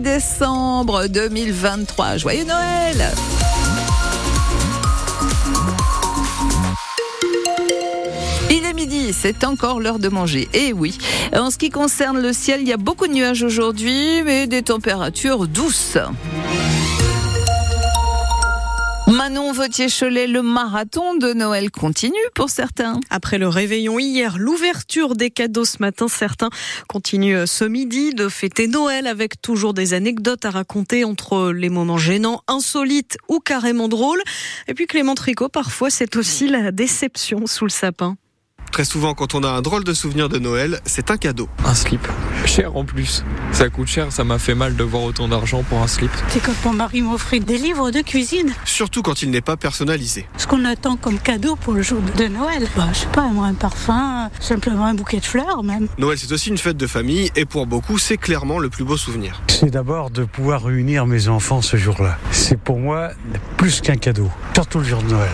5 décembre 2023. Joyeux Noël Il est midi, c'est encore l'heure de manger. Et oui, en ce qui concerne le ciel, il y a beaucoup de nuages aujourd'hui, mais des températures douces. Vautier-Cholet, le marathon de Noël continue pour certains. Après le réveillon hier, l'ouverture des cadeaux ce matin, certains continuent ce midi de fêter Noël avec toujours des anecdotes à raconter entre les moments gênants, insolites ou carrément drôles. Et puis Clément Tricot, parfois c'est aussi la déception sous le sapin. Très souvent, quand on a un drôle de souvenir de Noël, c'est un cadeau. Un slip. Cher en plus. Ça coûte cher, ça m'a fait mal de voir autant d'argent pour un slip. C'est quand mon mari m'offrait des livres de cuisine. Surtout quand il n'est pas personnalisé. Ce qu'on attend comme cadeau pour le jour de Noël. Bah, je sais pas, un parfum, simplement un bouquet de fleurs même. Noël, c'est aussi une fête de famille et pour beaucoup, c'est clairement le plus beau souvenir. C'est d'abord de pouvoir réunir mes enfants ce jour-là. C'est pour moi plus qu'un cadeau, surtout le jour de Noël.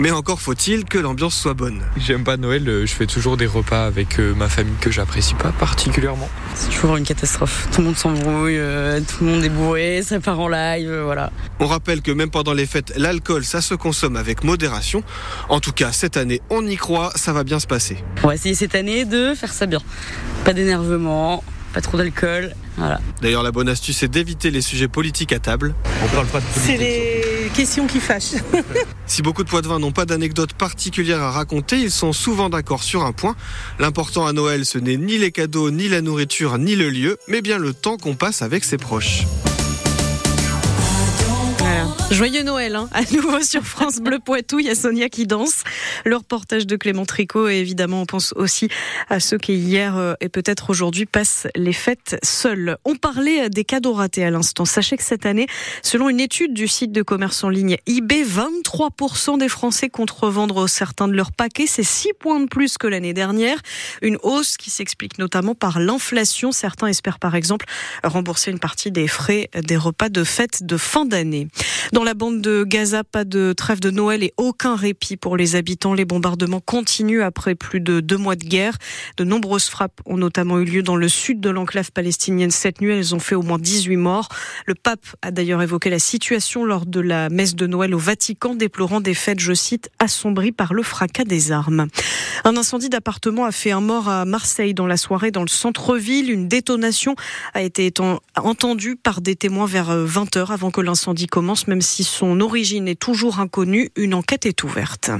Mais encore faut-il que l'ambiance soit bonne. J'aime pas Noël, euh, je fais toujours des repas avec euh, ma famille que j'apprécie pas particulièrement. C'est toujours une catastrophe. Tout le monde s'embrouille, euh, tout le monde est bourré, ça part en live, voilà. On rappelle que même pendant les fêtes, l'alcool, ça se consomme avec modération. En tout cas, cette année, on y croit, ça va bien se passer. On va essayer cette année de faire ça bien. Pas d'énervement, pas trop d'alcool. Voilà. D'ailleurs, la bonne astuce, c'est d'éviter les sujets politiques à table. On parle pas de politique. Questions qui fâchent. si beaucoup de poids-de-vin n'ont pas d'anecdotes particulières à raconter, ils sont souvent d'accord sur un point. L'important à Noël, ce n'est ni les cadeaux, ni la nourriture, ni le lieu, mais bien le temps qu'on passe avec ses proches. Joyeux Noël, hein. à nouveau sur France Bleu Poitou, il y a Sonia qui danse. Le reportage de Clément Tricot et évidemment on pense aussi à ceux qui hier euh, et peut-être aujourd'hui passent les fêtes seuls. On parlait des cadeaux ratés à l'instant. Sachez que cette année, selon une étude du site de commerce en ligne eBay, 23% des Français contrevendent certains de leurs paquets. C'est 6 points de plus que l'année dernière. Une hausse qui s'explique notamment par l'inflation. Certains espèrent par exemple rembourser une partie des frais des repas de fête de fin d'année. La bande de Gaza, pas de trêve de Noël et aucun répit pour les habitants. Les bombardements continuent après plus de deux mois de guerre. De nombreuses frappes ont notamment eu lieu dans le sud de l'enclave palestinienne cette nuit. Elles ont fait au moins 18 morts. Le pape a d'ailleurs évoqué la situation lors de la messe de Noël au Vatican, déplorant des fêtes, je cite, assombries par le fracas des armes. Un incendie d'appartement a fait un mort à Marseille dans la soirée dans le centre-ville. Une détonation a été entendue par des témoins vers 20h avant que l'incendie commence, même si son origine est toujours inconnue. Une enquête est ouverte.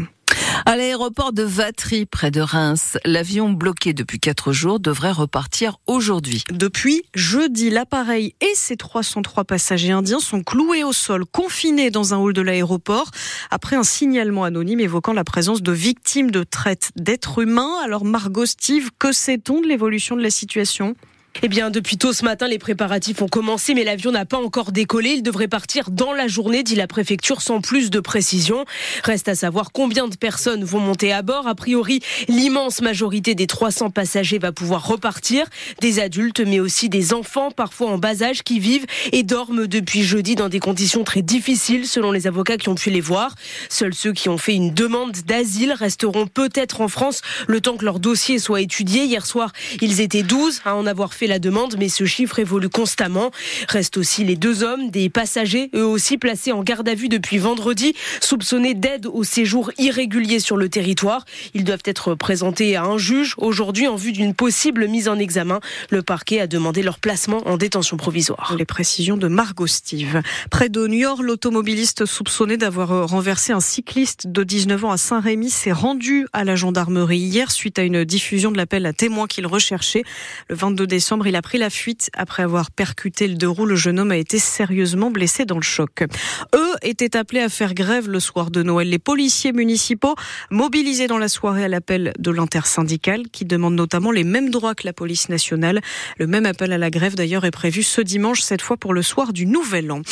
À l'aéroport de Vatry, près de Reims, l'avion bloqué depuis quatre jours devrait repartir aujourd'hui. Depuis jeudi, l'appareil et ses 303 passagers indiens sont cloués au sol, confinés dans un hall de l'aéroport, après un signalement anonyme évoquant la présence de victimes de traite d'êtres humains. Alors Margot Steve, que sait-on de l'évolution de la situation? Eh bien, depuis tôt ce matin, les préparatifs ont commencé, mais l'avion n'a pas encore décollé. Il devrait partir dans la journée, dit la préfecture, sans plus de précision. Reste à savoir combien de personnes vont monter à bord. A priori, l'immense majorité des 300 passagers va pouvoir repartir. Des adultes, mais aussi des enfants, parfois en bas âge, qui vivent et dorment depuis jeudi dans des conditions très difficiles, selon les avocats qui ont pu les voir. Seuls ceux qui ont fait une demande d'asile resteront peut-être en France le temps que leur dossier soit étudié. Hier soir, ils étaient 12 à en avoir fait fait la demande, mais ce chiffre évolue constamment. Restent aussi les deux hommes, des passagers, eux aussi placés en garde à vue depuis vendredi, soupçonnés d'aide au séjour irrégulier sur le territoire. Ils doivent être présentés à un juge aujourd'hui en vue d'une possible mise en examen. Le parquet a demandé leur placement en détention provisoire. Les précisions de Margot Steve. Près de York, l'automobiliste soupçonné d'avoir renversé un cycliste de 19 ans à Saint-Rémy s'est rendu à la gendarmerie hier suite à une diffusion de l'appel à témoins qu'il recherchait. Le 22 décembre, il a pris la fuite après avoir percuté le deux roues. Le jeune homme a été sérieusement blessé dans le choc. Eux étaient appelés à faire grève le soir de Noël. Les policiers municipaux mobilisés dans la soirée à l'appel de l'intersyndicale qui demande notamment les mêmes droits que la police nationale. Le même appel à la grève d'ailleurs est prévu ce dimanche, cette fois pour le soir du Nouvel An.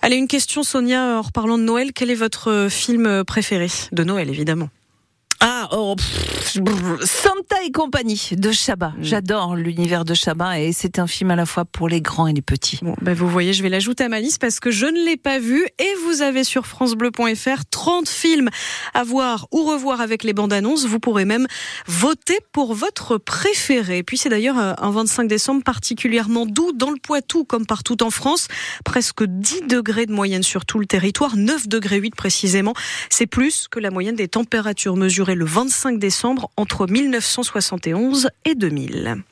Allez, une question Sonia, en reparlant de Noël, quel est votre film préféré de Noël évidemment? Ah, Ah, oh, pff, Santa et compagnie de Chabat. J'adore l'univers de Chabat et c'est un film à la fois pour les grands et les petits. Bon, ben vous voyez, je vais l'ajouter à ma liste parce que je ne l'ai pas vu et vous avez sur francebleu.fr 30 films à voir ou revoir avec les bandes annonces. Vous pourrez même voter pour votre préféré. Puis c'est d'ailleurs euh, un 25 décembre particulièrement doux dans le Poitou comme partout en France. Presque 10 degrés de moyenne sur tout le territoire, 9 degrés 8 précisément. C'est plus que la moyenne des températures mesurées le 25 décembre entre 1971 et 2000.